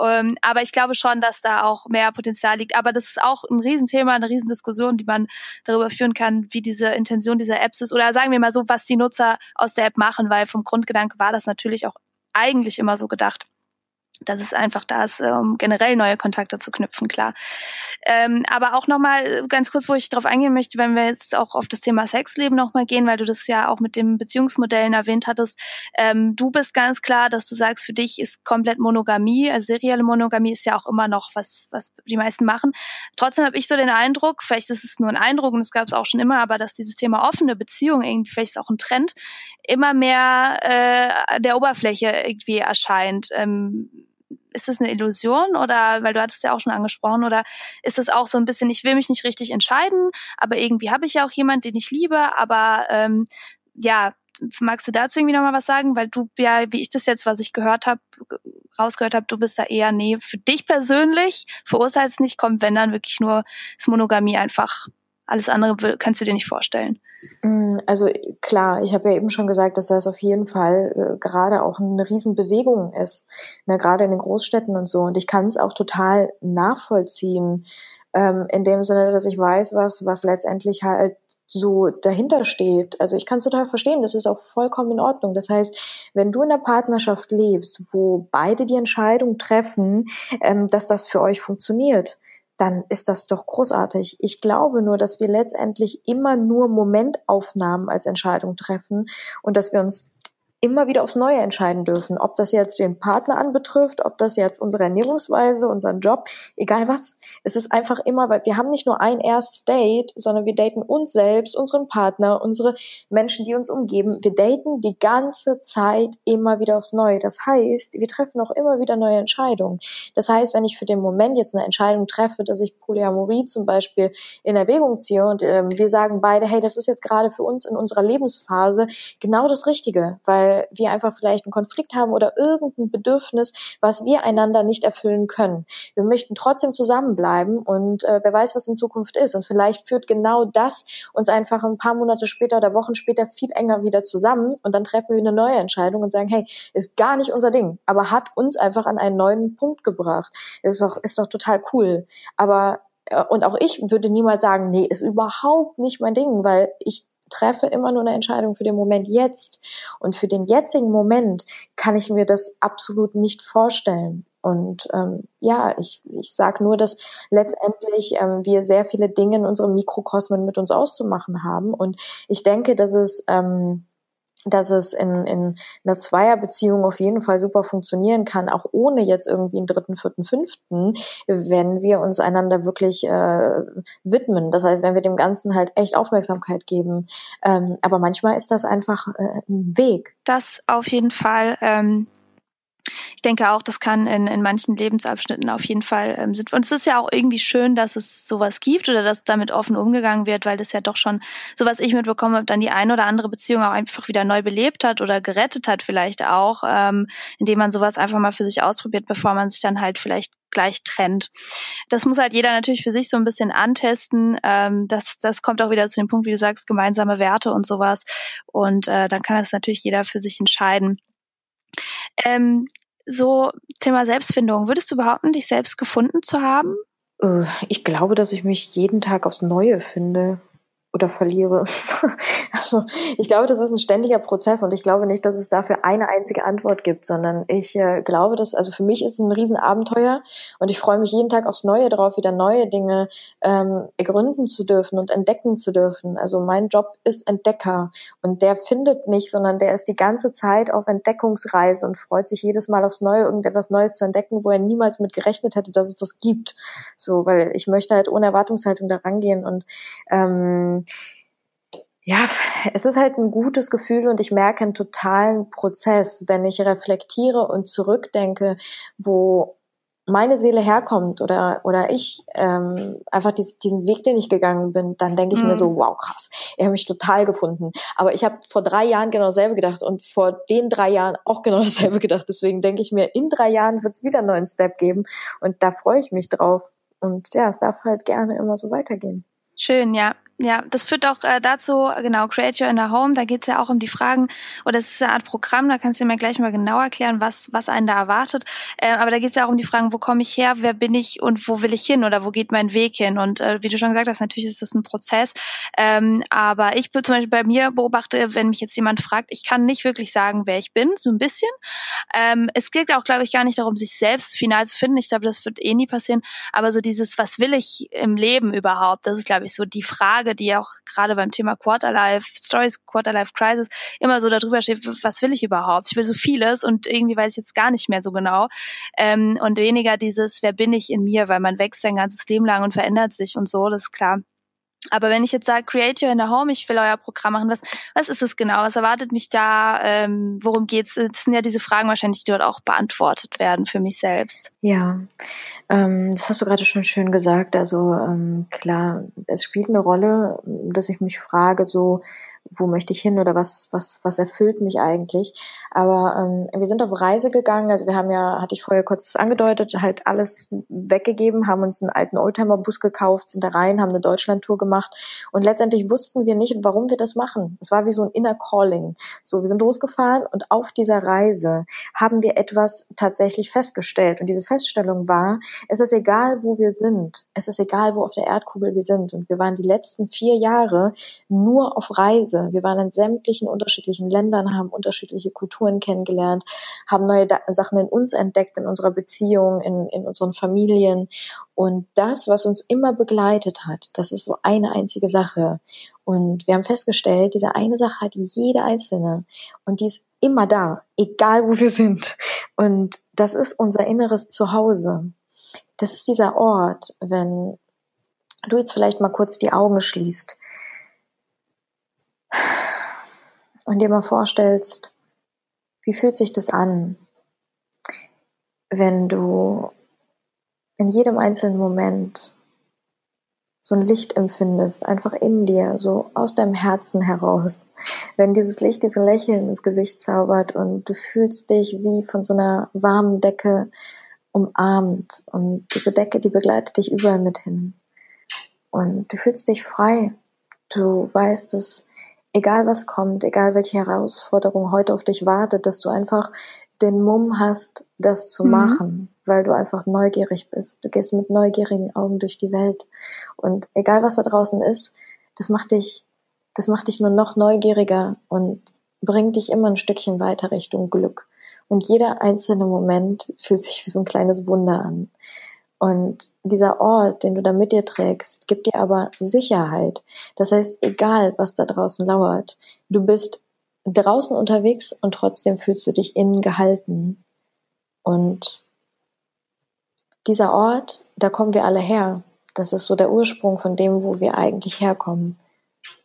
Ähm, aber ich glaube schon, dass da auch mehr Potenzial liegt. Aber das ist auch ein Riesenthema, eine Riesendiskussion, die man darüber führen kann, wie diese Intention dieser Apps ist oder sagen wir mal so, was die Nutzer aus der App machen, weil vom Grundgedanke war das natürlich auch eigentlich immer so gedacht dass es einfach da ist, um generell neue Kontakte zu knüpfen, klar. Ähm, aber auch nochmal äh, ganz kurz, wo ich darauf eingehen möchte, wenn wir jetzt auch auf das Thema Sexleben nochmal gehen, weil du das ja auch mit den Beziehungsmodellen erwähnt hattest. Ähm, du bist ganz klar, dass du sagst, für dich ist komplett Monogamie, also serielle Monogamie ist ja auch immer noch was, was die meisten machen. Trotzdem habe ich so den Eindruck, vielleicht ist es nur ein Eindruck und es gab es auch schon immer, aber dass dieses Thema offene Beziehung irgendwie, vielleicht ist auch ein Trend, immer mehr äh, der Oberfläche irgendwie erscheint. Ähm, ist das eine Illusion oder, weil du hattest ja auch schon angesprochen, oder ist es auch so ein bisschen, ich will mich nicht richtig entscheiden, aber irgendwie habe ich ja auch jemand, den ich liebe, aber ähm, ja, magst du dazu irgendwie nochmal was sagen? Weil du ja, wie ich das jetzt, was ich gehört habe, rausgehört habe, du bist da eher, nee, für dich persönlich verurteilst nicht, kommt, wenn dann wirklich nur das Monogamie einfach alles andere kannst du dir nicht vorstellen. Mm, also klar, ich habe ja eben schon gesagt, dass das auf jeden Fall äh, gerade auch eine Riesenbewegung ist, ne, gerade in den Großstädten und so. Und ich kann es auch total nachvollziehen, ähm, in dem Sinne, dass ich weiß, was, was letztendlich halt so dahinter steht. Also ich kann es total verstehen, das ist auch vollkommen in Ordnung. Das heißt, wenn du in einer Partnerschaft lebst, wo beide die Entscheidung treffen, ähm, dass das für euch funktioniert, dann ist das doch großartig. Ich glaube nur, dass wir letztendlich immer nur Momentaufnahmen als Entscheidung treffen und dass wir uns immer wieder aufs Neue entscheiden dürfen. Ob das jetzt den Partner anbetrifft, ob das jetzt unsere Ernährungsweise, unseren Job, egal was. Es ist einfach immer, weil wir haben nicht nur ein erstes Date, sondern wir daten uns selbst, unseren Partner, unsere Menschen, die uns umgeben. Wir daten die ganze Zeit immer wieder aufs Neue. Das heißt, wir treffen auch immer wieder neue Entscheidungen. Das heißt, wenn ich für den Moment jetzt eine Entscheidung treffe, dass ich Polyamorie zum Beispiel in Erwägung ziehe und ähm, wir sagen beide, hey, das ist jetzt gerade für uns in unserer Lebensphase genau das Richtige, weil wir einfach vielleicht einen Konflikt haben oder irgendein Bedürfnis, was wir einander nicht erfüllen können. Wir möchten trotzdem zusammenbleiben und äh, wer weiß, was in Zukunft ist. Und vielleicht führt genau das uns einfach ein paar Monate später oder Wochen später viel enger wieder zusammen und dann treffen wir eine neue Entscheidung und sagen, hey, ist gar nicht unser Ding, aber hat uns einfach an einen neuen Punkt gebracht. Ist doch, ist doch total cool. Aber äh, und auch ich würde niemals sagen, nee, ist überhaupt nicht mein Ding, weil ich treffe immer nur eine Entscheidung für den Moment jetzt. Und für den jetzigen Moment kann ich mir das absolut nicht vorstellen. Und ähm, ja, ich, ich sage nur, dass letztendlich ähm, wir sehr viele Dinge in unserem Mikrokosmen mit uns auszumachen haben. Und ich denke, dass es ähm, dass es in, in einer Zweierbeziehung auf jeden Fall super funktionieren kann, auch ohne jetzt irgendwie einen dritten, vierten, fünften, wenn wir uns einander wirklich äh, widmen. Das heißt, wenn wir dem Ganzen halt echt Aufmerksamkeit geben. Ähm, aber manchmal ist das einfach äh, ein Weg. Das auf jeden Fall. Ähm ich denke auch, das kann in, in manchen Lebensabschnitten auf jeden Fall ähm, sind. Und es ist ja auch irgendwie schön, dass es sowas gibt oder dass damit offen umgegangen wird, weil das ja doch schon, so was ich mitbekommen habe, dann die eine oder andere Beziehung auch einfach wieder neu belebt hat oder gerettet hat vielleicht auch, ähm, indem man sowas einfach mal für sich ausprobiert, bevor man sich dann halt vielleicht gleich trennt. Das muss halt jeder natürlich für sich so ein bisschen antesten. Ähm, das, das kommt auch wieder zu dem Punkt, wie du sagst, gemeinsame Werte und sowas. Und äh, dann kann das natürlich jeder für sich entscheiden. Ähm, so Thema Selbstfindung. Würdest du behaupten, dich selbst gefunden zu haben? Äh, ich glaube, dass ich mich jeden Tag aufs Neue finde oder verliere. [laughs] also ich glaube, das ist ein ständiger Prozess und ich glaube nicht, dass es dafür eine einzige Antwort gibt, sondern ich äh, glaube, dass, also für mich ist es ein Riesenabenteuer und ich freue mich jeden Tag aufs Neue drauf, wieder neue Dinge ähm, ergründen zu dürfen und entdecken zu dürfen. Also mein Job ist Entdecker und der findet nicht, sondern der ist die ganze Zeit auf Entdeckungsreise und freut sich jedes Mal aufs Neue, irgendetwas Neues zu entdecken, wo er niemals mit gerechnet hätte, dass es das gibt. So, weil ich möchte halt ohne Erwartungshaltung da rangehen und ähm, ja, es ist halt ein gutes Gefühl und ich merke einen totalen Prozess, wenn ich reflektiere und zurückdenke, wo meine Seele herkommt oder oder ich ähm, einfach dies, diesen Weg, den ich gegangen bin, dann denke ich mhm. mir so, wow, krass, ich habe mich total gefunden. Aber ich habe vor drei Jahren genau dasselbe gedacht und vor den drei Jahren auch genau dasselbe gedacht. Deswegen denke ich mir, in drei Jahren wird es wieder einen neuen Step geben und da freue ich mich drauf. Und ja, es darf halt gerne immer so weitergehen. Schön, ja. Ja, das führt auch äh, dazu, genau, Create Your Inner Home, da geht's ja auch um die Fragen, oder es ist eine Art Programm, da kannst du mir gleich mal genau erklären, was, was einen da erwartet. Äh, aber da geht's ja auch um die Fragen, wo komme ich her, wer bin ich und wo will ich hin oder wo geht mein Weg hin? Und äh, wie du schon gesagt hast, natürlich ist das ein Prozess. Ähm, aber ich zum Beispiel bei mir beobachte, wenn mich jetzt jemand fragt, ich kann nicht wirklich sagen, wer ich bin, so ein bisschen. Ähm, es geht auch, glaube ich, gar nicht darum, sich selbst final zu finden. Ich glaube, das wird eh nie passieren. Aber so dieses, was will ich im Leben überhaupt? Das ist, glaube ich, so die Frage, Frage, die auch gerade beim Thema Quarterlife Stories, Quarterlife Crisis immer so darüber steht, was will ich überhaupt? Ich will so vieles und irgendwie weiß ich jetzt gar nicht mehr so genau. Ähm, und weniger dieses, wer bin ich in mir, weil man wächst sein ganzes Leben lang und verändert sich und so, das ist klar. Aber wenn ich jetzt sage, Create Your Inner Home, ich will euer Programm machen, was, was ist es genau? Was erwartet mich da? Ähm, worum geht's? Das sind ja diese Fragen wahrscheinlich, die dort auch beantwortet werden für mich selbst. Ja, ähm, das hast du gerade schon schön gesagt. Also ähm, klar, es spielt eine Rolle, dass ich mich frage, so wo möchte ich hin oder was, was, was erfüllt mich eigentlich. Aber ähm, wir sind auf Reise gegangen, also wir haben ja, hatte ich vorher kurz angedeutet, halt alles weggegeben, haben uns einen alten Oldtimer-Bus gekauft, sind da rein, haben eine Deutschland-Tour gemacht und letztendlich wussten wir nicht, warum wir das machen. Es war wie so ein Inner Calling. So, wir sind losgefahren und auf dieser Reise haben wir etwas tatsächlich festgestellt. Und diese Feststellung war, es ist egal, wo wir sind. Es ist egal, wo auf der Erdkugel wir sind. Und wir waren die letzten vier Jahre nur auf Reise wir waren in sämtlichen unterschiedlichen Ländern, haben unterschiedliche Kulturen kennengelernt, haben neue Sachen in uns entdeckt, in unserer Beziehung, in, in unseren Familien. Und das, was uns immer begleitet hat, das ist so eine einzige Sache. Und wir haben festgestellt, diese eine Sache hat jede einzelne. Und die ist immer da, egal wo wir sind. Und das ist unser inneres Zuhause. Das ist dieser Ort, wenn du jetzt vielleicht mal kurz die Augen schließt und dir mal vorstellst, wie fühlt sich das an, wenn du in jedem einzelnen Moment so ein Licht empfindest, einfach in dir, so aus deinem Herzen heraus. Wenn dieses Licht dir Lächeln ins Gesicht zaubert und du fühlst dich wie von so einer warmen Decke umarmt und diese Decke, die begleitet dich überall mit hin. Und du fühlst dich frei. Du weißt, dass egal was kommt, egal welche Herausforderung heute auf dich wartet, dass du einfach den Mumm hast, das zu mhm. machen, weil du einfach neugierig bist. Du gehst mit neugierigen Augen durch die Welt. Und egal was da draußen ist, das macht dich, das macht dich nur noch neugieriger und bringt dich immer ein Stückchen weiter Richtung Glück. Und jeder einzelne Moment fühlt sich wie so ein kleines Wunder an. Und dieser Ort, den du da mit dir trägst, gibt dir aber Sicherheit. Das heißt, egal was da draußen lauert, du bist draußen unterwegs und trotzdem fühlst du dich innen gehalten. Und dieser Ort, da kommen wir alle her. Das ist so der Ursprung von dem, wo wir eigentlich herkommen.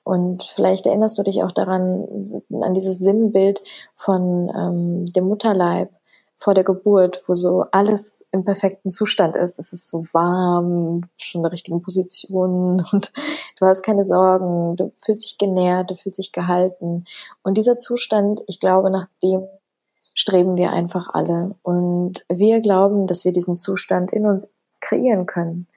Und vielleicht erinnerst du dich auch daran, an dieses Sinnbild von ähm, dem Mutterleib vor der Geburt, wo so alles im perfekten Zustand ist. Es ist so warm, schon in der richtigen Position [laughs] und du hast keine Sorgen, du fühlst dich genährt, du fühlst dich gehalten. Und dieser Zustand, ich glaube, nach dem streben wir einfach alle. Und wir glauben, dass wir diesen Zustand in uns kreieren können.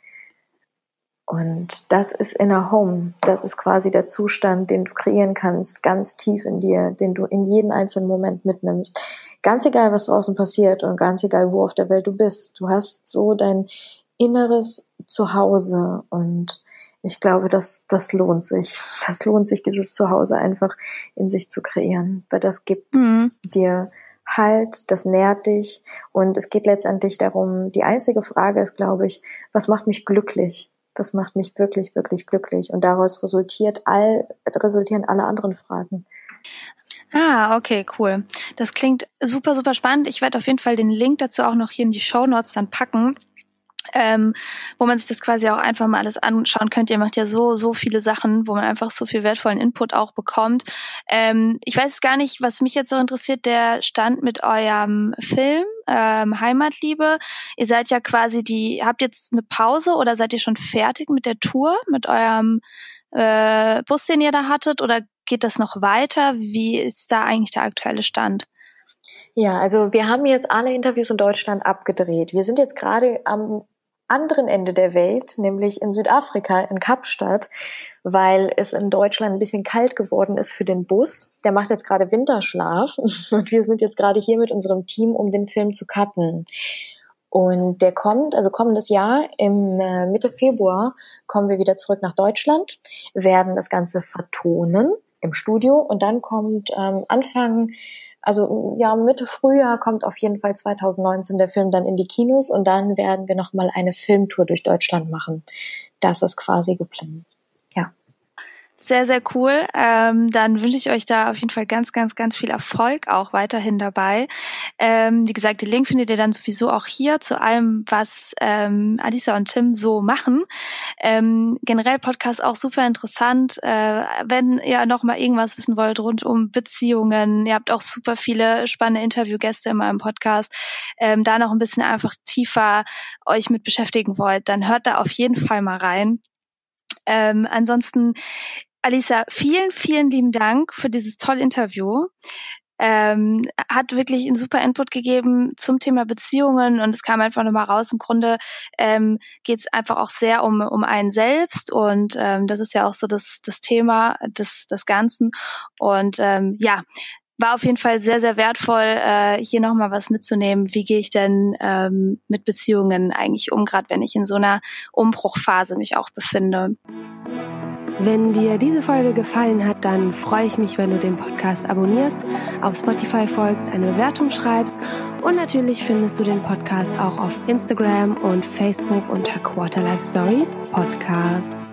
Und das ist Inner Home. Das ist quasi der Zustand, den du kreieren kannst, ganz tief in dir, den du in jeden einzelnen Moment mitnimmst. Ganz egal, was draußen passiert und ganz egal, wo auf der Welt du bist. Du hast so dein inneres Zuhause und ich glaube, dass das lohnt sich. Das lohnt sich, dieses Zuhause einfach in sich zu kreieren, weil das gibt mhm. dir Halt, das nährt dich und es geht letztendlich darum, die einzige Frage ist, glaube ich, was macht mich glücklich? Das macht mich wirklich, wirklich glücklich. Und daraus resultiert all, resultieren alle anderen Fragen. Ah, okay, cool. Das klingt super, super spannend. Ich werde auf jeden Fall den Link dazu auch noch hier in die Show Notes dann packen ähm, wo man sich das quasi auch einfach mal alles anschauen könnte. Ihr macht ja so, so viele Sachen, wo man einfach so viel wertvollen Input auch bekommt. Ähm, ich weiß gar nicht, was mich jetzt so interessiert, der Stand mit eurem Film, ähm, Heimatliebe. Ihr seid ja quasi die, habt jetzt eine Pause oder seid ihr schon fertig mit der Tour, mit eurem äh, Bus, den ihr da hattet, oder geht das noch weiter? Wie ist da eigentlich der aktuelle Stand? Ja, also wir haben jetzt alle Interviews in Deutschland abgedreht. Wir sind jetzt gerade am anderen Ende der Welt, nämlich in Südafrika, in Kapstadt, weil es in Deutschland ein bisschen kalt geworden ist für den Bus. Der macht jetzt gerade Winterschlaf [laughs] und wir sind jetzt gerade hier mit unserem Team, um den Film zu cutten. Und der kommt, also kommendes Jahr im äh, Mitte Februar kommen wir wieder zurück nach Deutschland, werden das Ganze vertonen im Studio und dann kommt ähm, Anfang also ja, Mitte Frühjahr kommt auf jeden Fall 2019 der Film dann in die Kinos und dann werden wir nochmal eine Filmtour durch Deutschland machen. Das ist quasi geplant. Sehr, sehr cool. Ähm, dann wünsche ich euch da auf jeden Fall ganz, ganz, ganz viel Erfolg auch weiterhin dabei. Ähm, wie gesagt, den Link findet ihr dann sowieso auch hier zu allem, was ähm, Alisa und Tim so machen. Ähm, generell Podcast auch super interessant. Äh, wenn ihr noch mal irgendwas wissen wollt rund um Beziehungen, ihr habt auch super viele spannende Interviewgäste in meinem Podcast, ähm, da noch ein bisschen einfach tiefer euch mit beschäftigen wollt, dann hört da auf jeden Fall mal rein. Ähm, ansonsten Alisa, vielen, vielen lieben Dank für dieses tolle Interview. Ähm, hat wirklich einen super Input gegeben zum Thema Beziehungen und es kam einfach nochmal raus. Im Grunde ähm, geht es einfach auch sehr um, um einen selbst und ähm, das ist ja auch so das, das Thema des, des Ganzen. Und ähm, ja, war auf jeden Fall sehr, sehr wertvoll, äh, hier nochmal was mitzunehmen. Wie gehe ich denn ähm, mit Beziehungen eigentlich um, gerade wenn ich in so einer Umbruchphase mich auch befinde. Wenn dir diese Folge gefallen hat, dann freue ich mich, wenn du den Podcast abonnierst, auf Spotify folgst, eine Bewertung schreibst und natürlich findest du den Podcast auch auf Instagram und Facebook unter Quarterlife Stories Podcast.